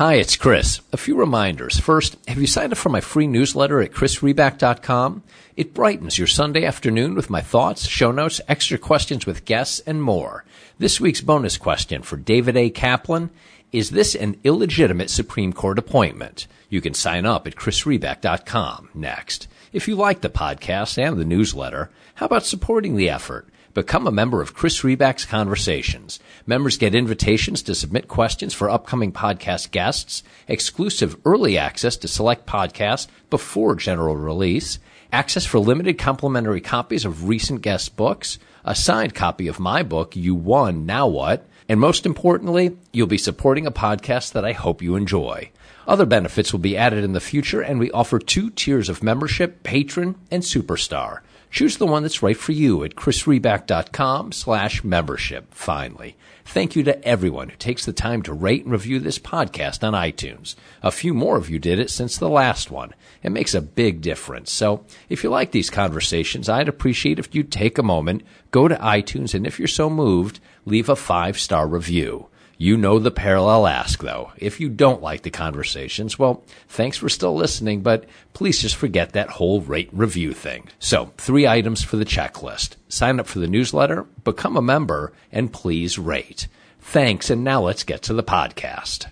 Hi, it's Chris. A few reminders. First, have you signed up for my free newsletter at chrisriback.com? It brightens your Sunday afternoon with my thoughts, show notes, extra questions with guests, and more. This week's bonus question for David A. Kaplan is this an illegitimate Supreme Court appointment? You can sign up at chrisriback.com next. If you like the podcast and the newsletter, how about supporting the effort? Become a member of Chris Riback's Conversations. Members get invitations to submit questions for upcoming podcast guests, exclusive early access to select podcasts before general release, access for limited complimentary copies of recent guest books, a signed copy of my book, You Won, Now What, and most importantly, you'll be supporting a podcast that I hope you enjoy. Other benefits will be added in the future, and we offer two tiers of membership, patron and superstar. Choose the one that's right for you at chrisriback.com slash membership. Finally, thank you to everyone who takes the time to rate and review this podcast on iTunes. A few more of you did it since the last one. It makes a big difference. So if you like these conversations, I'd appreciate if you take a moment, go to iTunes, and if you're so moved, leave a five star review. You know the parallel ask, though. If you don't like the conversations, well, thanks for still listening, but please just forget that whole rate review thing. So, three items for the checklist. Sign up for the newsletter, become a member, and please rate. Thanks, and now let's get to the podcast.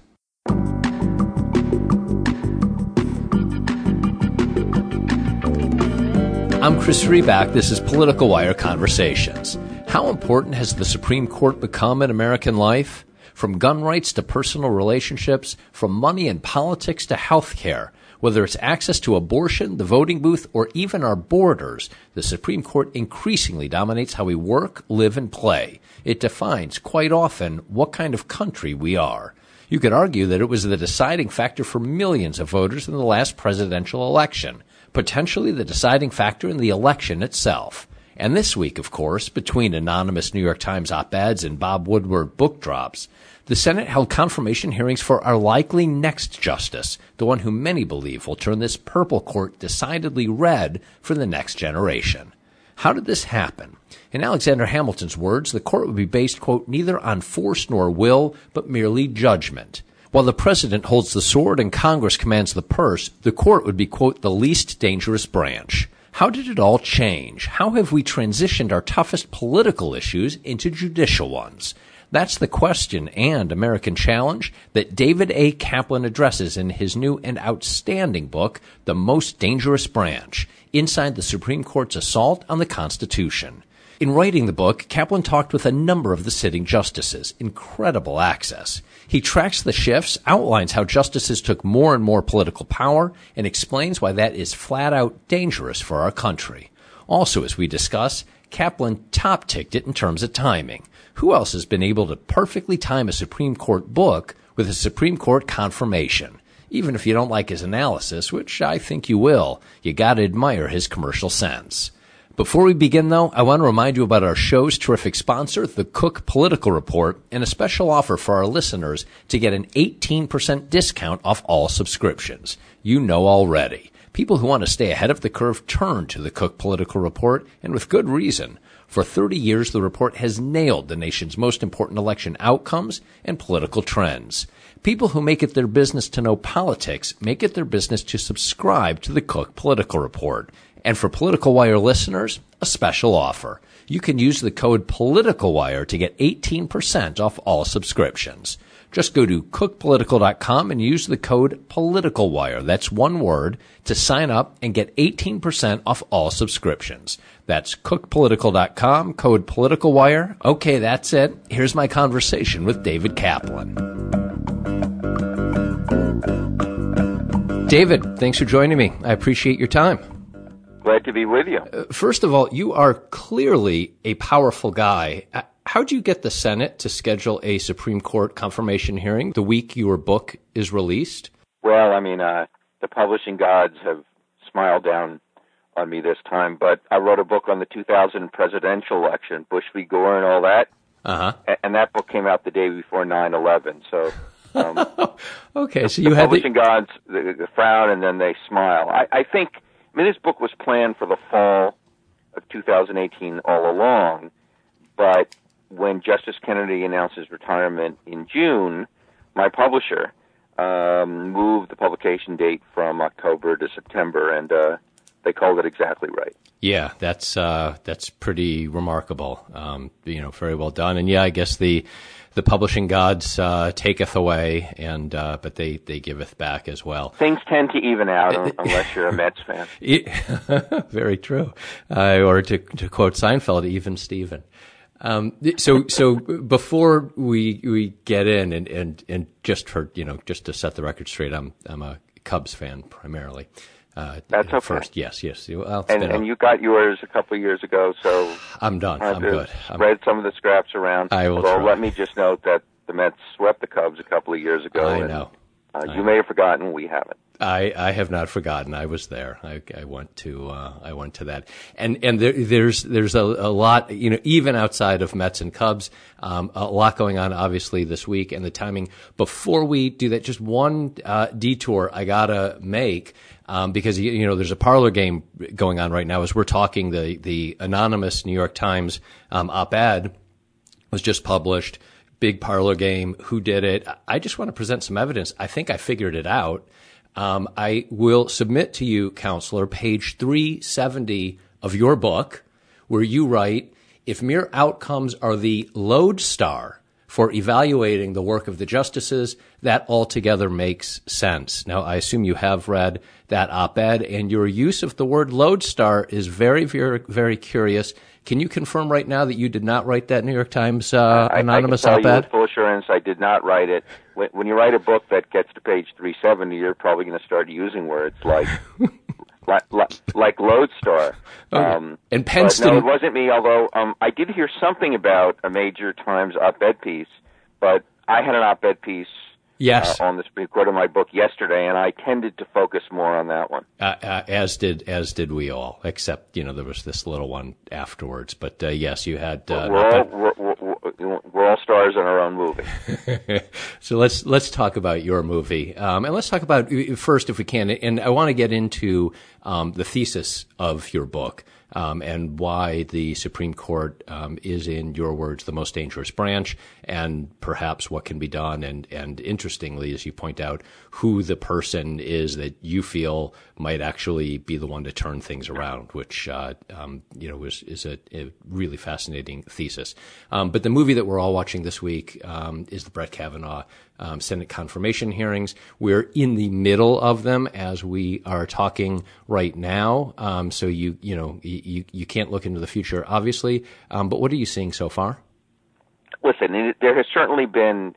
I'm Chris Riback. This is Political Wire Conversations. How important has the Supreme Court become in American life? From gun rights to personal relationships, from money and politics to health care, whether it's access to abortion, the voting booth, or even our borders, the Supreme Court increasingly dominates how we work, live, and play. It defines, quite often, what kind of country we are. You could argue that it was the deciding factor for millions of voters in the last presidential election, potentially the deciding factor in the election itself. And this week, of course, between anonymous New York Times op-eds and Bob Woodward book drops, the Senate held confirmation hearings for our likely next justice, the one who many believe will turn this purple court decidedly red for the next generation. How did this happen? In Alexander Hamilton's words, the court would be based, quote, neither on force nor will, but merely judgment. While the president holds the sword and Congress commands the purse, the court would be, quote, the least dangerous branch. How did it all change? How have we transitioned our toughest political issues into judicial ones? That's the question and American challenge that David A. Kaplan addresses in his new and outstanding book, The Most Dangerous Branch Inside the Supreme Court's Assault on the Constitution. In writing the book, Kaplan talked with a number of the sitting justices. Incredible access. He tracks the shifts, outlines how justices took more and more political power, and explains why that is flat out dangerous for our country. Also, as we discuss, Kaplan top ticked it in terms of timing. Who else has been able to perfectly time a Supreme Court book with a Supreme Court confirmation? Even if you don't like his analysis, which I think you will, you gotta admire his commercial sense. Before we begin, though, I want to remind you about our show's terrific sponsor, the Cook Political Report, and a special offer for our listeners to get an 18% discount off all subscriptions. You know already. People who want to stay ahead of the curve turn to the Cook Political Report, and with good reason. For 30 years, the report has nailed the nation's most important election outcomes and political trends. People who make it their business to know politics make it their business to subscribe to the Cook Political Report. And for Political Wire listeners, a special offer. You can use the code PoliticalWire to get 18% off all subscriptions. Just go to cookpolitical.com and use the code PoliticalWire. That's one word to sign up and get 18% off all subscriptions. That's cookpolitical.com, code PoliticalWire. Okay, that's it. Here's my conversation with David Kaplan. David, thanks for joining me. I appreciate your time. Glad to be with you. Uh, first of all, you are clearly a powerful guy. Uh, how would you get the Senate to schedule a Supreme Court confirmation hearing the week your book is released? Well, I mean, uh, the publishing gods have smiled down on me this time, but I wrote a book on the 2000 presidential election, Bush v. Gore, and all that. Uh huh. And that book came out the day before 9/11. So. Um, okay, so you the had publishing the gods the, the frown and then they smile. I, I think I mean, this book was planned for the fall of 2018 all along, but when Justice Kennedy announced his retirement in June, my publisher um, moved the publication date from October to September, and uh, they called it exactly right. Yeah, that's uh, that's pretty remarkable. Um, you know, very well done. And yeah, I guess the the publishing gods uh, taketh away, and uh, but they they giveth back as well. Things tend to even out unless you're a Mets fan. very true. Uh, or to to quote Seinfeld, even Steven. Um, so, so before we we get in, and, and and just for you know, just to set the record straight, I'm I'm a Cubs fan primarily. Uh, That's okay. First, yes, yes. Well, and, and you got yours a couple of years ago, so I'm done. I'm good. Spread I'm, some of the scraps around. I will. Well, let me just note that the Mets swept the Cubs a couple of years ago. I and, know. Uh, you may have forgotten. We haven't. I, I have not forgotten. I was there. I, I went to uh, I went to that, and and there, there's there's a, a, lot you know even outside of Mets and Cubs, um, a lot going on obviously this week and the timing. Before we do that, just one uh, detour I gotta make um, because you, you know there's a parlor game going on right now as we're talking. The the anonymous New York Times um, op-ed was just published. Big parlor game. Who did it? I just want to present some evidence. I think I figured it out. Um, I will submit to you, counselor, page 370 of your book, where you write, if mere outcomes are the lodestar for evaluating the work of the justices, that altogether makes sense. Now, I assume you have read that op-ed, and your use of the word lodestar is very, very, very curious. Can you confirm right now that you did not write that New York Times uh, anonymous I, I can tell op-ed? You with full assurance, I did not write it. When, when you write a book that gets to page 370, you're probably going to start using words like like, like, like Lodestar. Um, and Pence No, it wasn't me. Although um, I did hear something about a major Times op-ed piece, but I had an op-ed piece yes. Uh, on the Supreme Court of my book yesterday, and I tended to focus more on that one. Uh, uh, as did as did we all, except you know there was this little one afterwards. But uh, yes, you had. Uh, we're, all, we're, we're, we're, all stars in our own movie. so let's let's talk about your movie, um, and let's talk about first, if we can. And I want to get into um, the thesis of your book um, and why the Supreme Court um, is, in your words, the most dangerous branch, and perhaps what can be done. And, and interestingly, as you point out, who the person is that you feel might actually be the one to turn things around, which uh, um, you know is, is a, a, really fascinating thesis. Um, but the movie that we're all watching this week um, is the Brett Kavanaugh um, Senate confirmation hearings. We're in the middle of them as we are talking right now. Um, so you you know you you can't look into the future, obviously. Um, but what are you seeing so far? Listen, there has certainly been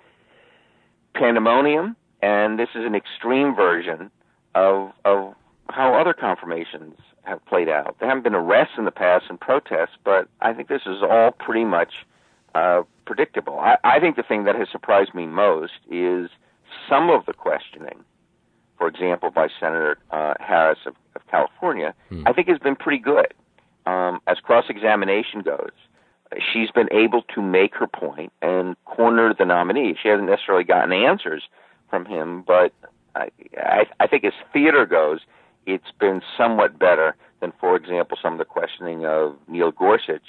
pandemonium, and this is an extreme version of of how other confirmations have played out. There haven't been arrests in the past and protests, but I think this is all pretty much uh, predictable. I, I think the thing that has surprised me most is some of the questioning. For example, by Senator uh, Harris of, of California, hmm. I think has been pretty good. Um, as cross examination goes, she's been able to make her point and corner the nominee. She hasn't necessarily gotten answers from him, but I, I, I think as theater goes, it's been somewhat better than, for example, some of the questioning of Neil Gorsuch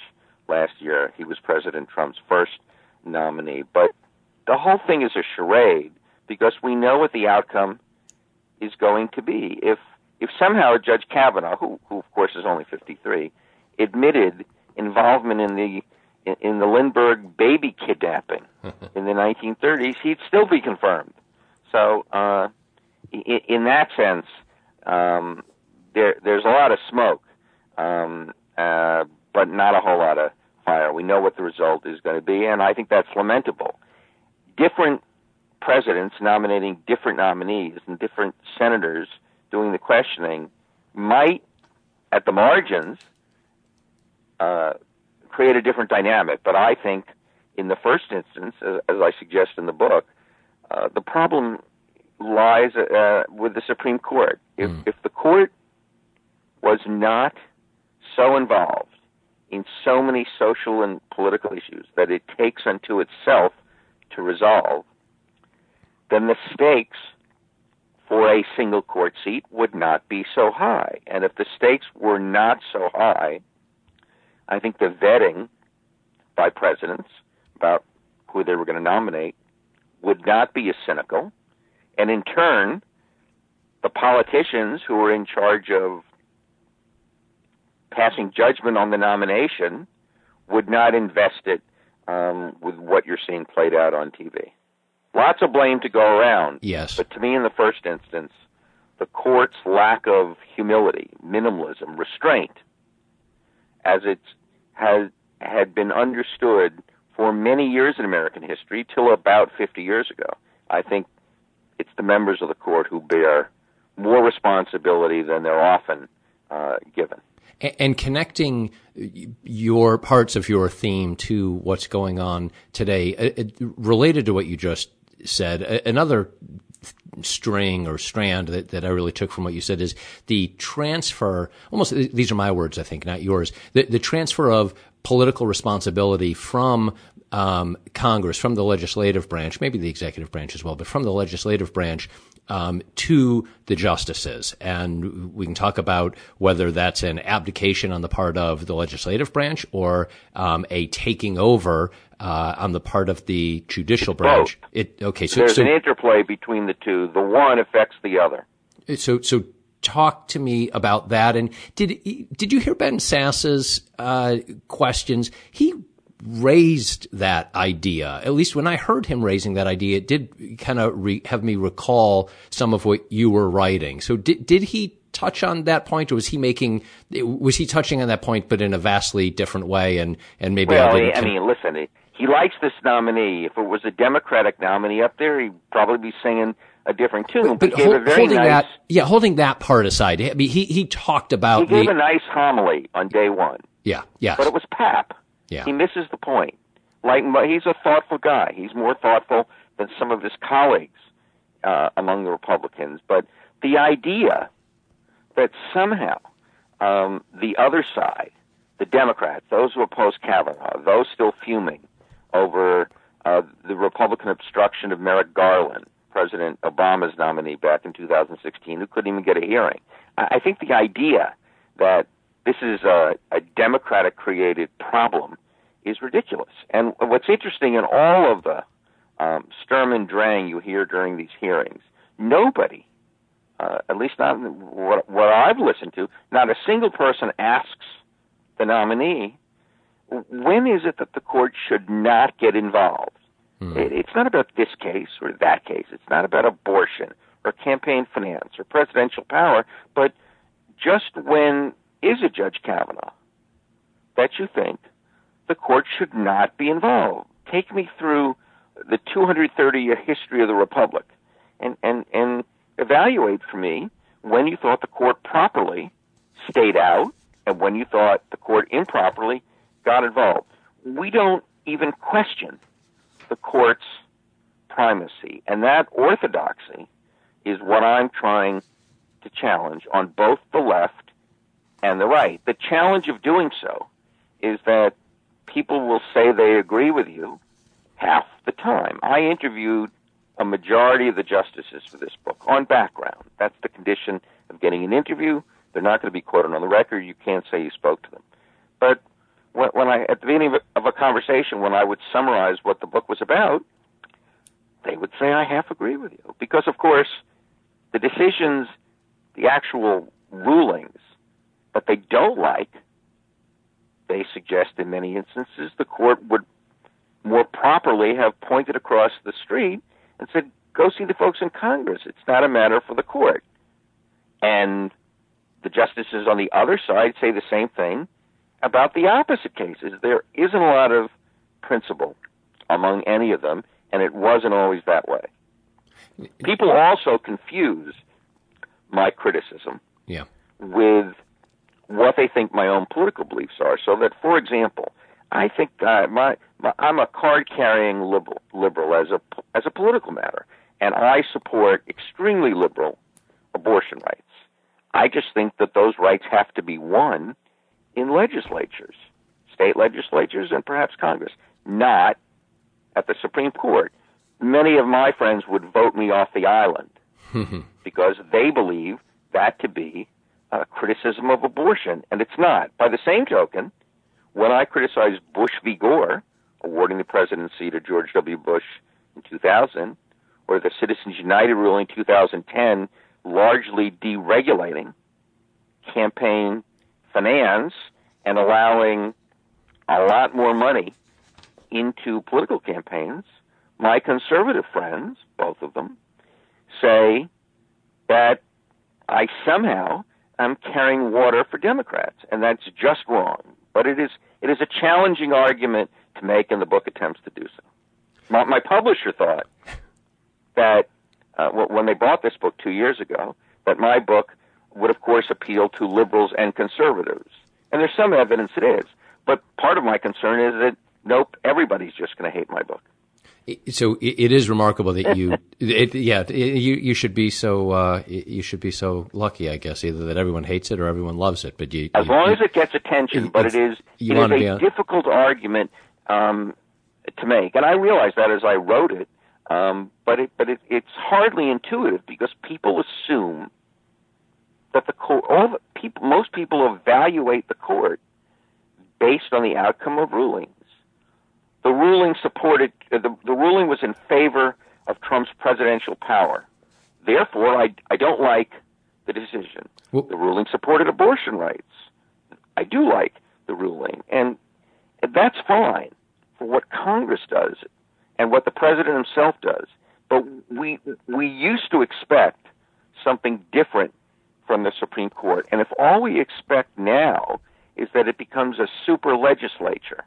last year. He was President Trump's first nominee. But the whole thing is a charade because we know what the outcome is going to be. If if somehow Judge Kavanaugh, who, who of course is only 53, admitted involvement in the in, in the Lindbergh baby kidnapping in the 1930s, he'd still be confirmed. So, uh, in, in that sense, um, there there's a lot of smoke, um, uh, but not a whole lot of fire. We know what the result is going to be, and I think that's lamentable. Different presidents nominating different nominees and different senators doing the questioning might, at the margins, uh, create a different dynamic. But I think, in the first instance, as, as I suggest in the book, uh, the problem lies uh, with the Supreme Court. If, mm. if the court was not so involved in so many social and political issues that it takes unto itself to resolve, then the stakes for a single court seat would not be so high. And if the stakes were not so high, I think the vetting by presidents about who they were going to nominate would not be as cynical, And in turn, the politicians who are in charge of passing judgment on the nomination would not invest it um, with what you're seeing played out on TV. Lots of blame to go around. Yes. But to me, in the first instance, the court's lack of humility, minimalism, restraint, as it has had been understood for many years in American history till about 50 years ago. I think it's the members of the court who bear more responsibility than they're often uh, given. And, connecting your parts of your theme to what's going on today, uh, related to what you just said, another string or strand that, that I really took from what you said is the transfer, almost these are my words, I think, not yours, the, the transfer of political responsibility from um, Congress, from the legislative branch, maybe the executive branch as well, but from the legislative branch um, to the justices. And we can talk about whether that's an abdication on the part of the legislative branch or um, a taking over uh, on the part of the judicial branch. Both. It okay. So there's so, an interplay between the two. The one affects the other. So so talk to me about that. And did did you hear Ben Sasse's uh, questions? He raised that idea. At least when I heard him raising that idea, it did kind of re- have me recall some of what you were writing. So did did he touch on that point, or was he making was he touching on that point, but in a vastly different way? And and maybe well, I, I mean, listen, he likes this nominee. If it was a Democratic nominee up there, he'd probably be singing a different tune. But, but hold, holding nice, that, yeah, holding that part aside, I mean, he he talked about. He gave the, a nice homily on day one. Yeah, yeah. But it was pap. Yeah. He misses the point. Like he's a thoughtful guy. He's more thoughtful than some of his colleagues uh, among the Republicans. But the idea that somehow um, the other side, the Democrats, those who oppose Kavanaugh, those still fuming over uh, the Republican obstruction of Merrick Garland, President Obama's nominee back in 2016, who couldn't even get a hearing. I think the idea that this is a, a Democratic created problem is ridiculous. And what's interesting in all of the um, Sturm and Drang you hear during these hearings, nobody, uh, at least not what, what I've listened to, not a single person asks the nominee, when is it that the court should not get involved? Hmm. It, it's not about this case or that case. It's not about abortion or campaign finance or presidential power, but just when is it Judge Kavanaugh that you think the court should not be involved? Take me through the 230 year history of the Republic and, and, and evaluate for me when you thought the court properly stayed out and when you thought the court improperly got involved. We don't even question the court's primacy, and that orthodoxy is what I'm trying to challenge on both the left and the right. The challenge of doing so is that people will say they agree with you half the time. I interviewed a majority of the justices for this book on background. That's the condition of getting an interview. They're not going to be quoted on the record. You can't say you spoke to them. But when, when I, at the beginning of a, of a conversation, when I would summarize what the book was about, they would say, I half agree with you. Because, of course, the decisions, the actual rulings that they don't like, they suggest in many instances the court would more properly have pointed across the street and said, go see the folks in Congress. It's not a matter for the court. And the justices on the other side say the same thing about the opposite cases. There isn't a lot of principle among any of them, and it wasn't always that way. People also confuse my criticism yeah. with what they think my own political beliefs are. So that, for example, I think uh, my, my I'm a card-carrying liberal, liberal as a as a political matter, and I support extremely liberal abortion rights. I just think that those rights have to be won in legislatures, state legislatures, and perhaps Congress, not at the Supreme Court. Many of my friends would vote me off the island because they believe that to be a criticism of abortion, and it's not. By the same token, when I criticized Bush v. Gore, awarding the presidency to George W. Bush in 2000, or the Citizens United ruling 2010 largely deregulating campaign finance and allowing a lot more money into political campaigns, my conservative friends, both of them, say that I somehow am carrying water for Democrats, and that's just wrong. But it is it is a challenging argument to make, and the book attempts to do so. My, my publisher thought that uh, when they bought this book two years ago, that my book would, of course, appeal to liberals and conservatives, and there's some evidence it is. But part of my concern is that nope, everybody's just going to hate my book. So it is remarkable that you, it, yeah, you you should be so uh, you should be so lucky, I guess, either that everyone hates it or everyone loves it. But you, as you, long you, as it gets attention, but it is it is a difficult argument um, to make, and I realized that as I wrote it. Um, but it, but it, it's hardly intuitive because people assume that the court, all the people, most people evaluate the court based on the outcome of rulings the ruling supported uh, the, the ruling was in favor of Trump's presidential power. Therefore, I, I don't like the decision. Well, the ruling supported abortion rights. I do like the ruling, and that's fine for what Congress does and what the president himself does. But we we used to expect something different from the Supreme Court, and if all we expect now is that it becomes a super legislature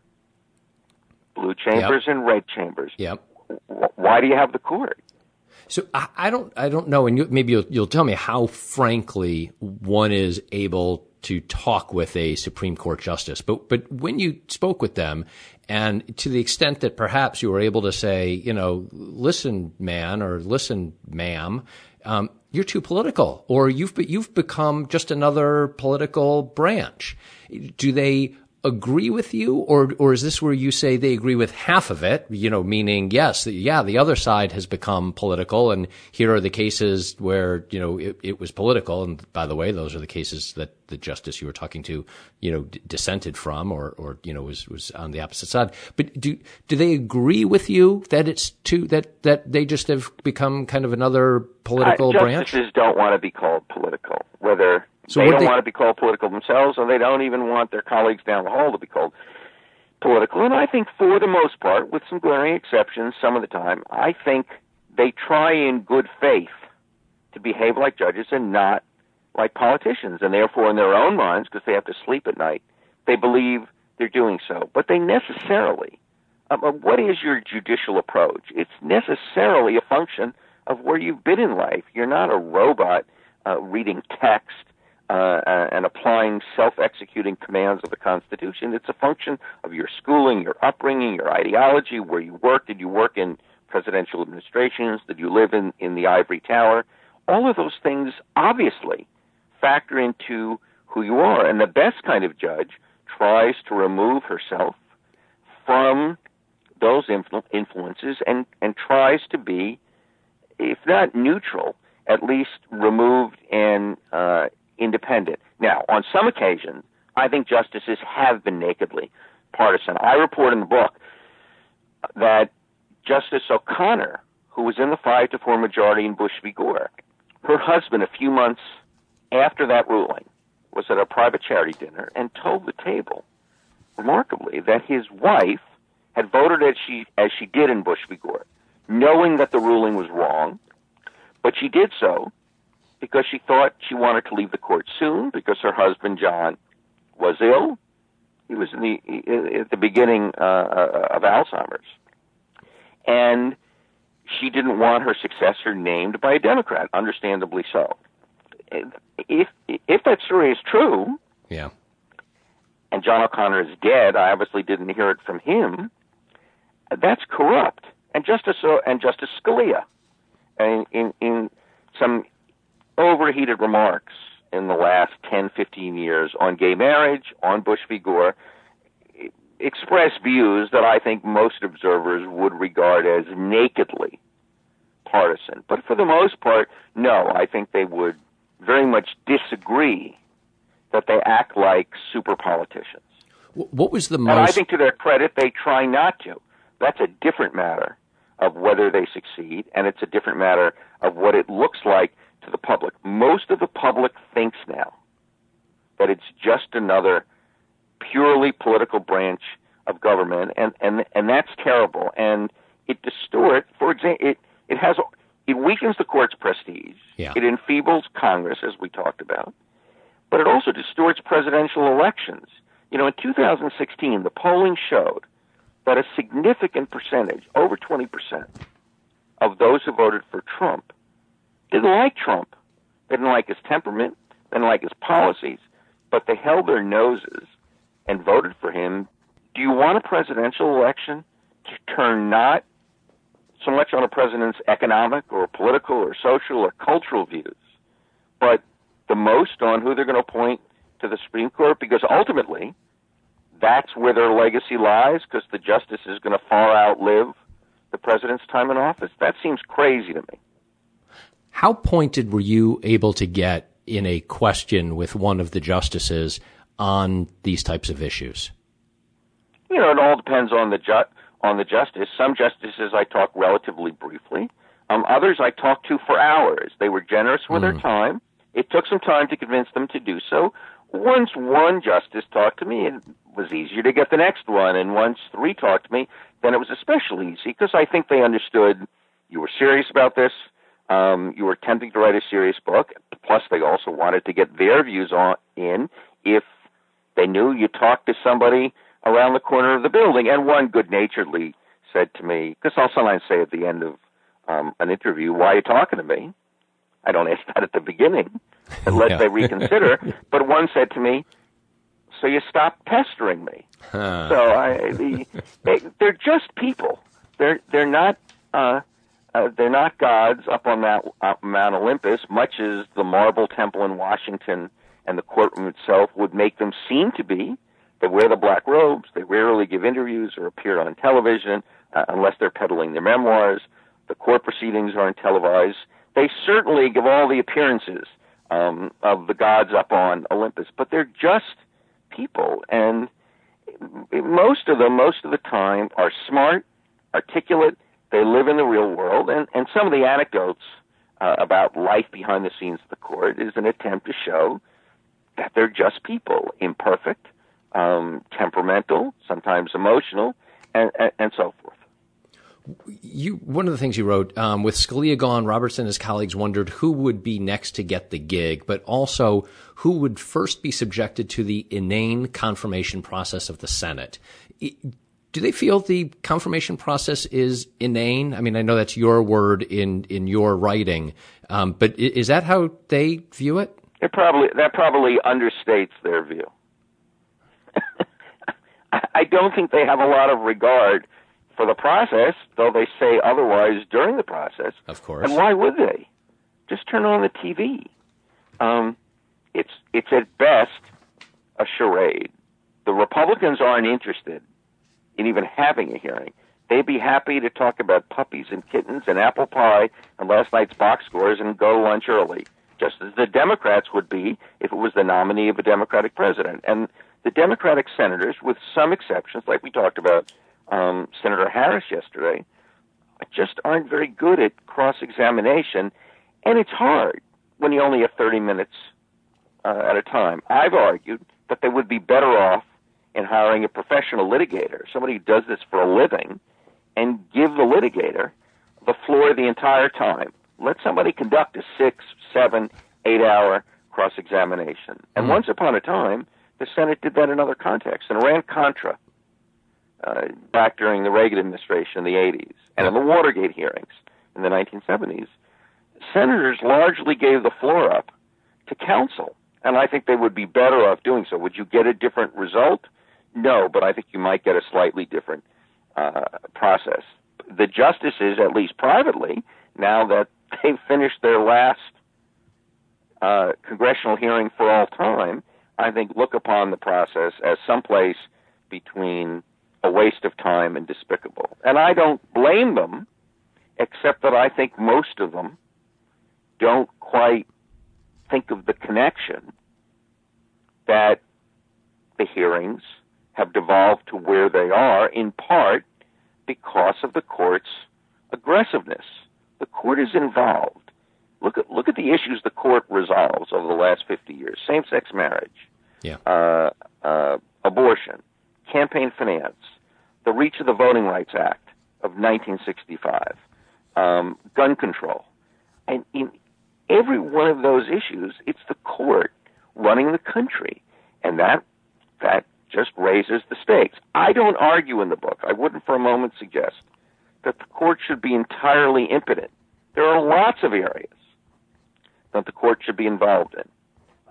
blue chambers yep. and red chambers. Yep. Why do you have the court? So I, I don't, I don't know, and you, maybe you'll, you'll tell me how frankly one is able to talk with a Supreme Court justice. But but when you spoke with them, and to the extent that perhaps you were able to say, you know, listen, man, or listen, ma'am, um, you're too political, or you've you've become just another political branch. Do they agree with you, or or is this where you say they agree with half of it? You know, meaning yes, yeah, the other side has become political, and here are the cases where you know it, it was political. And by the way, those are the cases that the justice you were talking to, you know, d- dissented from, or or you know was was on the opposite side. But do do they agree with you that it's too that that they just have become kind of another political uh, branch? Justices don't want to be called political, whether so they don't they... want to be called political themselves, and they don't even want their colleagues down the hall to be called political. And I think, for the most part, with some glaring exceptions, some of the time, I think they try in good faith to behave like judges and not like politicians, and therefore, in their own minds, because they have to sleep at night, they believe they're doing so. But they necessarily, um, uh, what is your judicial approach? It's necessarily a function of where you've been in life. You're not a robot uh, reading text uh, and applying self-executing commands of the Constitution. It's a function of your schooling, your upbringing, your ideology, where you work. Did you work in presidential administrations? Did you live in, in the ivory tower? All of those things obviously factor into who you are. And the best kind of judge tries to remove herself from those influ- influences and, and tries to be, if not neutral, at least removed and uh, independent. Now, on some occasions, I think justices have been nakedly partisan. I report in the book that Justice O'Connor, who was in the five to four majority in Bush v. Gore, her husband, a few months after that ruling, was at a private charity dinner and told the table, remarkably, that his wife had voted as she as she did in Bush v. Gore, knowing that the ruling was wrong, but she did so because she thought she wanted to leave the court soon because her husband John was ill. He was in the at the beginning uh, uh, of Alzheimer's, and she didn't want her successor named by a Democrat. Understandably so. If if that story is true, yeah, and John O'Connor is dead, I obviously didn't hear it from him. That's corrupt. And Justice and Justice Scalia, in in, in some overheated remarks in the last 10, 15 years on gay marriage, on Bush v. Gore, express views that I think most observers would regard as nakedly partisan. But for the most part, no, I think they would very much disagree that they act like super politicians. What was the most? And I think to their credit, they try not to. That's a different matter of whether they succeed, and it's a different matter of what it looks like to the public. Most of the public thinks now that it's just another purely political branch of government, and and and that's terrible. And it distorts. For example, it it has it weakens the court's prestige. Yeah. It enfeebles Congress, as we talked about, but it also distorts presidential elections. You know, in 2016, the polling showed that a significant percentage, over 20 percent, of those who voted for Trump didn't like Trump. They didn't like his temperament. They didn't like his policies, but they held their noses and voted for him. Do you want a presidential election to turn not so much on a president's economic or political or social or cultural views, but the most on who they're going to appoint to the Supreme Court? Because ultimately, that's where their legacy lies, because the justice is going to far outlive the president's time in office. That seems crazy to me. How pointed were you able to get in a question with one of the justices on these types of issues? You know, it all depends on the ju- on the justice. Some justices I talk relatively briefly. Um, others I talked to for hours. They were generous with mm. their time. It took some time to convince them to do so. Once one justice talked to me, it was easier to get the next one. And once three talked to me, then it was especially easy because I think they understood you were serious about this. Um, you were attempting to write a serious book. Plus, they also wanted to get their views on in if they knew you talked to somebody around the corner of the building. And one good naturedly said to me, because I'll sometimes say at the end of um, an interview, "Why are you talking to me?" I don't ask that at the beginning, unless yeah. they reconsider. but one said to me, "So you stopped pestering me." Huh. So I, the, they, they're just people. They're they're not. Uh, uh, they're not gods up on that uh, Mount Olympus, much as the marble temple in Washington and the courtroom itself would make them seem to be. They wear the black robes. They rarely give interviews or appear on television uh, unless they're peddling their memoirs. The court proceedings aren't televised. They certainly give all the appearances um, of the gods up on Olympus, but they're just people, and most of them, most of the time, are smart, articulate, they live in the real world, and, and some of the anecdotes uh, about life behind the scenes of the court is an attempt to show that they're just people, imperfect, um, temperamental, sometimes emotional, and, and, and, so forth. You one of the things you wrote um, with Scalia gone, Robertson and his colleagues wondered who would be next to get the gig, but also who would first be subjected to the inane confirmation process of the Senate do they feel the confirmation process is inane? I mean, I know that's your word in in your writing, um, but is that how they view it? It probably that probably understates their view. I don't think they have a lot of regard for the process, though they say otherwise during the process. Of course. And why would they? Just turn on the TV. Um, it's it's at best a charade. The Republicans aren't interested in even having a hearing. They'd be happy to talk about puppies and kittens and apple pie and last night's box scores and go lunch early, just as the Democrats would be if it was the nominee of a Democratic president. And the Democratic senators, with some exceptions, like we talked about um, Senator Harris yesterday, just aren't very good at cross examination, and it's hard when you only have 30 minutes uh, at a time. I've argued that they would be better off in hiring a professional litigator, somebody who does this for a living, and give the litigator the floor the entire time. Let somebody conduct a six, seven, eight hour cross examination. And mm once upon a time, the Senate did that in other contexts. And Iran Contra, uh, back during the Reagan administration in the 80s, and in the Watergate hearings in the 1970s, senators largely gave the floor up to counsel. And I think they would be better off doing so. Would you get a different result? No, but I think you might get a slightly different uh, process. The justices, at least privately, now that they've finished their last uh, congressional hearing for all time, I think look upon the process as someplace between a waste of time and despicable. And I don't blame them, except that I think most of them don't quite think of the connection that the hearings have devolved to where they are, in part because of the court's aggressiveness. The court is involved. Look at look at the issues the court resolves over the last 50 years: same-sex marriage, yeah. uh, uh, abortion, campaign finance, the reach of the Voting Rights Act of 1965, um, gun control, and in every one of those issues, it's the court running the country, and that that just raises the stakes. I don't argue in the book. I wouldn't for a moment suggest that the court should be entirely impotent. There are lots of areas that the court should be involved in.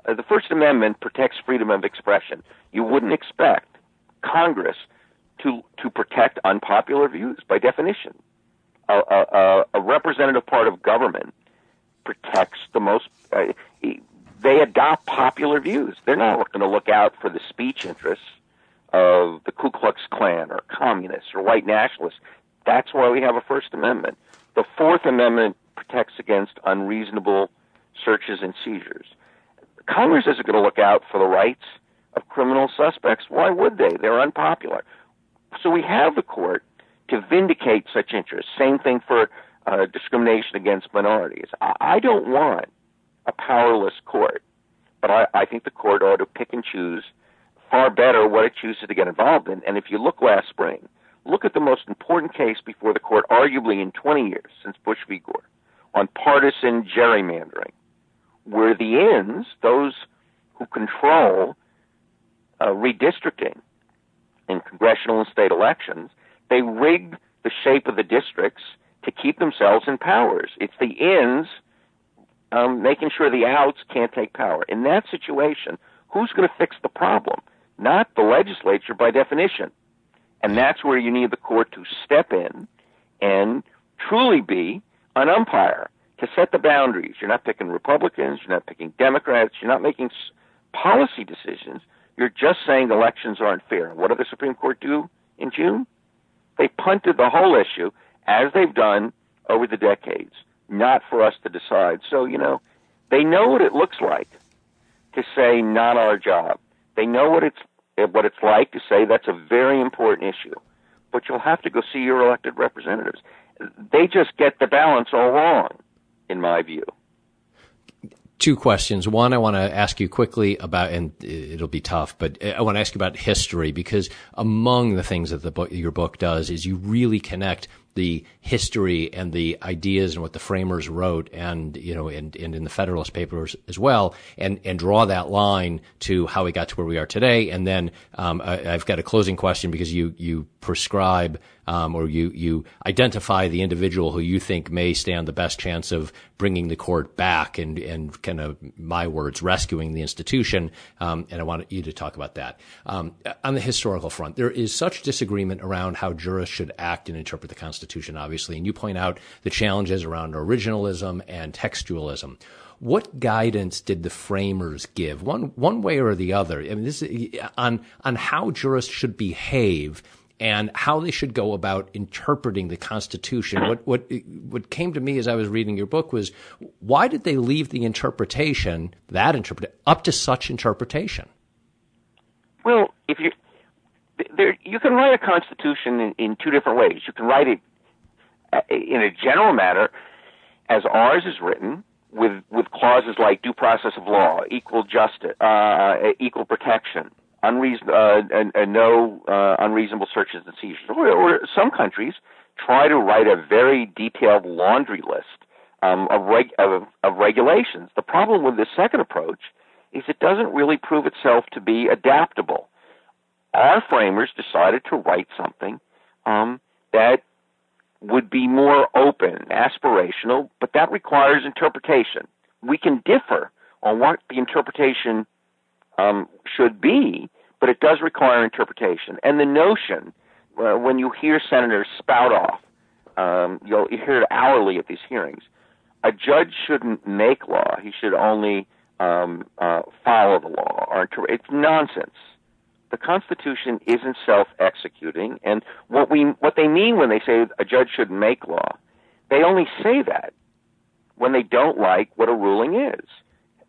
Uh, the First Amendment protects freedom of expression. You wouldn't expect Congress to to protect unpopular views by definition. A, a, a representative part of government protects the most. Uh, they adopt popular views. They're not going to look out for the speech interests of the Ku Klux Klan or communists or white nationalists. That's why we have a First Amendment. The Fourth Amendment protects against unreasonable searches and seizures. Congress isn't going to look out for the rights of criminal suspects. Why would they? They're unpopular. So we have the court to vindicate such interests. Same thing for uh, discrimination against minorities. I, I don't want a powerless court, but I, I think the court ought to pick and choose far better what it chooses to get involved in. And if you look last spring, look at the most important case before the court, arguably in 20 years since Bush v. Gore, on partisan gerrymandering, where the ends, those who control uh, redistricting in congressional and state elections, they rig the shape of the districts to keep themselves in powers. It's the ins um, making sure the outs can't take power. In that situation, who's going to fix the problem? Not the legislature by definition. And that's where you need the court to step in and truly be an umpire to set the boundaries. You're not picking Republicans, you're not picking Democrats, you're not making policy decisions. You're just saying elections aren't fair. What did the Supreme Court do in June? They punted the whole issue as they've done over the decades, not for us to decide. So, you know, they know what it looks like to say not our job. They know what it's eh, what it's like to say that's a very important issue. But you'll have to go see your elected representatives. They just get the balance all wrong, in my view two questions. One, I want to ask you quickly about, and it'll be tough, but I want to ask you about history because among the things that the book, your book does is you really connect the history and the ideas and what the framers wrote and you know and, and in the federalist papers as well and and draw that line to how we got to where we are today. And then um, I, have got a closing question because you you prescribe um, or you you identify the individual who you think may stand the best chance of bringing the court back and and kind of my words rescuing the institution um, and I want you to talk about that. Um, on the historical front there is such disagreement around how jurists should act and interpret the Constitution obviously and you point out the challenges around originalism and textualism. What guidance did the framers give one one way or the other? I mean this on on how jurists should behave and how they should go about interpreting the Constitution. What what what came to me as I was reading your book was why did they leave the interpretation that interpret up to such interpretation? Well, if you there, you can write a constitution in, in two different ways. You can write it uh, in a general manner, as ours is written, with with clauses like due process of law, equal justice, uh, equal protection, unreason, uh, and, and no uh, unreasonable searches and seizures. Or, or, some countries try to write a very detailed laundry list um, of, reg- of, of regulations. The problem with this second approach is it doesn't really prove itself to be adaptable. Our framers decided to write something um, that would be more open, aspirational, but that requires interpretation. We can differ on what the interpretation um, should be, but it does require interpretation. And the notion, uh, when you hear senators spout off, um, you'll hear it hourly at these hearings. A judge shouldn't make law; he should only um, uh, follow the law. Or inter- it's nonsense. The Constitution isn't self-executing, and what we what they mean when they say a judge shouldn't make law, they only say that when they don't like what a ruling is.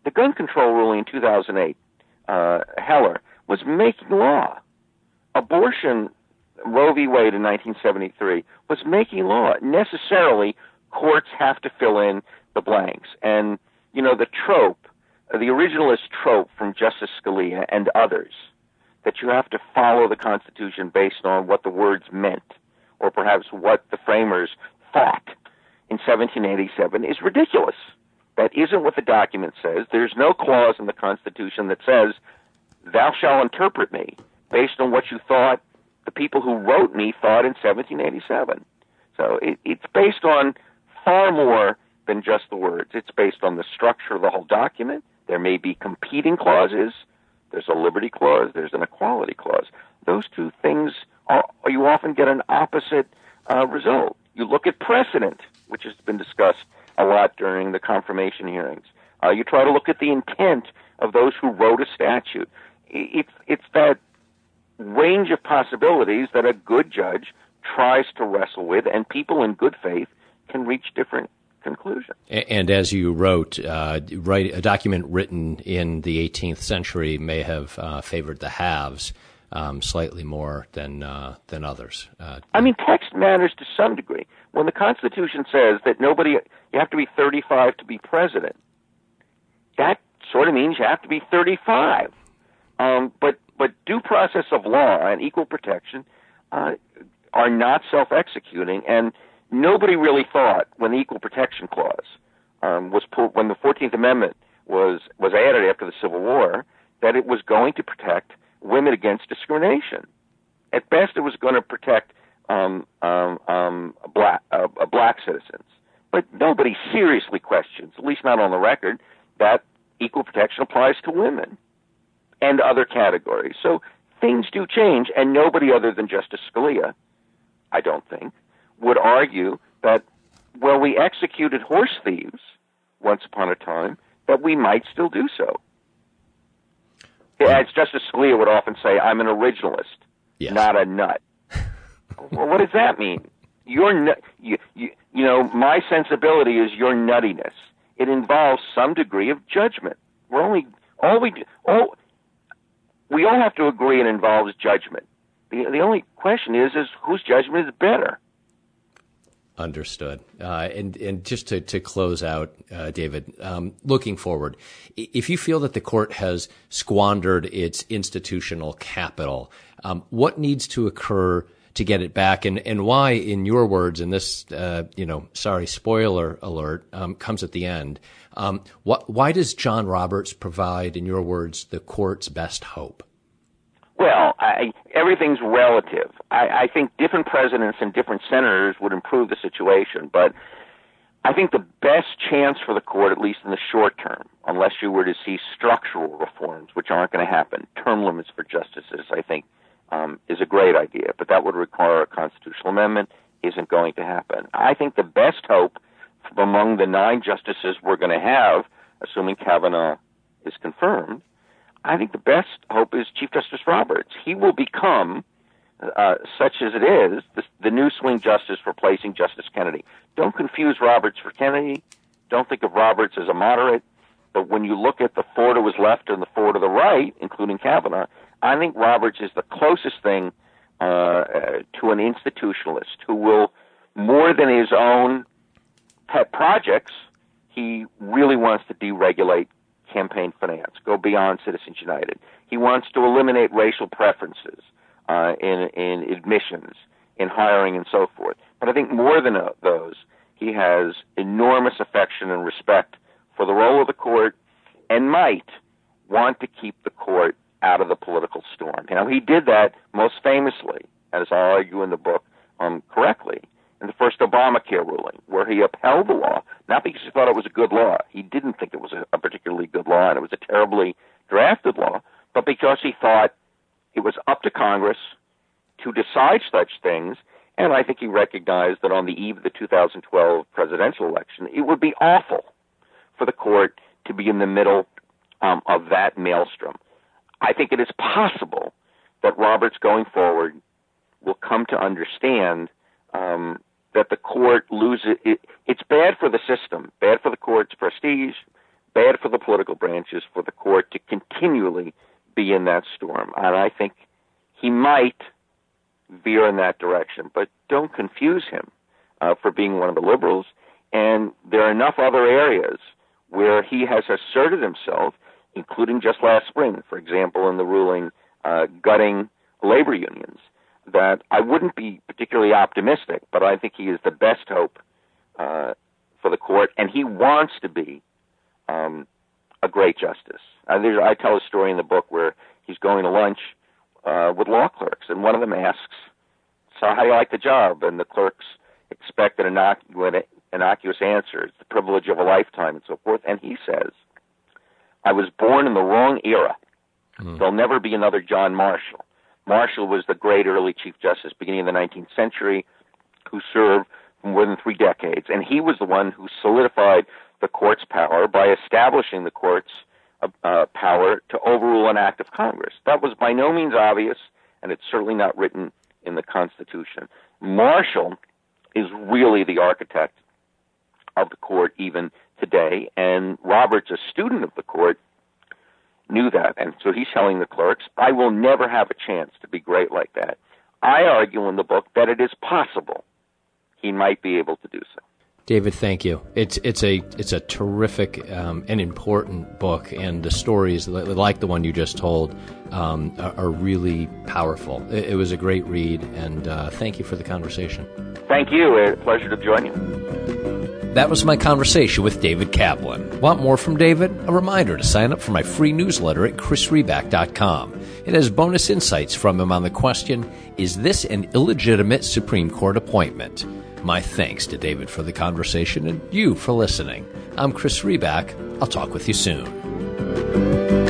The gun control ruling in 2008 uh, Heller was making law. Abortion Roe v. Wade in 1973 was making law. Necessarily, courts have to fill in the blanks. And, you know, the trope, the originalist trope from Justice Scalia and others, that you have to follow the Constitution based on what the words meant, or perhaps what the framers thought in 1787, is ridiculous. That isn't what the document says. There's no clause in the Constitution that says, thou shalt interpret me based on what you thought the people who wrote me thought in 1787. So it, it's based on far more than just the words. It's based on the structure of the whole document. There may be competing clauses. There's a liberty clause. There's an equality clause. Those two things are, you often get an opposite uh, result. You look at precedent, which has been discussed a lot during the confirmation hearings. Uh, you try to look at the intent of those who wrote a statute. It's it's that range of possibilities that a good judge tries to wrestle with, and people in good faith can reach different conclusions. And as you wrote, uh, write, a document written in the 18th century may have uh, favored the haves. Um, slightly more than uh, than others. Uh, I mean, text matters to some degree. When the Constitution says that nobody, you have to be 35 to be president, that sort of means you have to be 35. Um, but but due process of law and equal protection uh, are not self-executing, and nobody really thought when the Equal Protection Clause um, was put, when the Fourteenth Amendment was was added after the Civil War that it was going to protect women against discrimination. At best, it was going to protect um, um, um, black uh, black citizens, but nobody seriously questions, at least not on the record, that equal protection applies to women and other categories. So things do change, and nobody other than Justice Scalia, I don't think, would argue that, well, we executed horse thieves once upon a time, that we might still do so. As Justice Scalia would often say, I'm an originalist, yes. not a nut. well, what does that mean? Your, you, you, you know, my sensibility is your nuttiness. It involves some degree of judgment. We're only all we do, all we all have to agree it involves judgment. The, the only question is, is whose judgment is better? Understood. Uh, and and just to, to close out, uh, David, um, looking forward, if you feel that the court has squandered its institutional capital, um, what needs to occur to get it back, and, and why, in your words, and this, uh, you know, sorry, spoiler alert, um, comes at the end. Um, what, why does John Roberts provide, in your words, the court's best hope? Well, I, everything's relative. I, I think different presidents and different senators would improve the situation, but I think the best chance for the court, at least in the short term, unless you were to see structural reforms, which aren't going to happen, term limits for justices, I think, um, is a great idea, but that would require a constitutional amendment. Isn't going to happen. I think the best hope among the nine justices we're going to have, assuming Kavanaugh is confirmed, I think the best hope is Chief Justice Roberts. He will become, uh, such as it is, the, the new swing justice replacing Justice Kennedy. Don't confuse Roberts for Kennedy. Don't think of Roberts as a moderate. But when you look at the four to his left and the four to the right, including Kavanaugh, I think Roberts is the closest thing uh, uh, to an institutionalist who will, more than his own pet projects, he really wants to deregulate campaign finance, go beyond Citizens United. He wants to eliminate racial preferences uh, in, in admissions, in hiring, and so forth. But I think more than uh, those, he has enormous affection and respect for the role of the court and might want to keep the court out of the political storm. Now, he did that most famously, as I argue in the book um, correctly, in the first Obamacare ruling, where he upheld the law, not because he thought it was a good law. He didn't think it was a, a particularly good law and it was a terribly drafted law, but because he thought it was up to Congress to decide such things. And I think he recognized that on the eve of the 2012 presidential election, it would be awful for the court to be in the middle um, of that maelstrom. I think it is possible that Roberts going forward will come to understand um, that the court loses. It, it's bad for the system, bad for the court's prestige, bad for the political branches, for the court to continually be in that storm. And I think he might veer in that direction. But don't confuse him uh, for being one of the liberals. And there are enough other areas where he has asserted himself, including just last spring, for example, in the ruling uh, gutting labor unions, that I wouldn't be particularly optimistic, but I think he is the best hope uh, for the court, and he wants to be um, a great justice. Uh, I tell a story in the book where he's going to lunch uh, with law clerks, and one of them asks, "So how do you like the job?" And the clerks expect an innocuous, innocuous answer. It's the privilege of a lifetime, and so forth. And he says, "I was born in the wrong era. Mm. There'll never be another John Marshall. Marshall was the great early Chief Justice, beginning of the 19th century, who served for more than three decades, and he was the one who solidified the court's power by establishing the court's uh, uh, power to overrule an act of Congress. That was by no means obvious, and it's certainly not written in the Constitution. Marshall is really the architect of the court even today, and Roberts, a student of the court, knew that, and so he's telling the clerks, I will never have a chance to be great like that. I argue in the book that it is possible he might be able to do so. David, thank you. It's it's a it's a terrific um, and important book, and the stories like the one you just told um, are, are, really powerful. It, it, was a great read, and uh, thank you for the conversation. Thank you. A pleasure to join you. That was my conversation with David Kaplan. Want more from David? A reminder to sign up for my free newsletter at chrisriback.com. It has bonus insights from him on the question: Is this an illegitimate Supreme Court appointment? My thanks to David for the conversation and you for listening. I'm Chris Riback. I'll talk with you soon.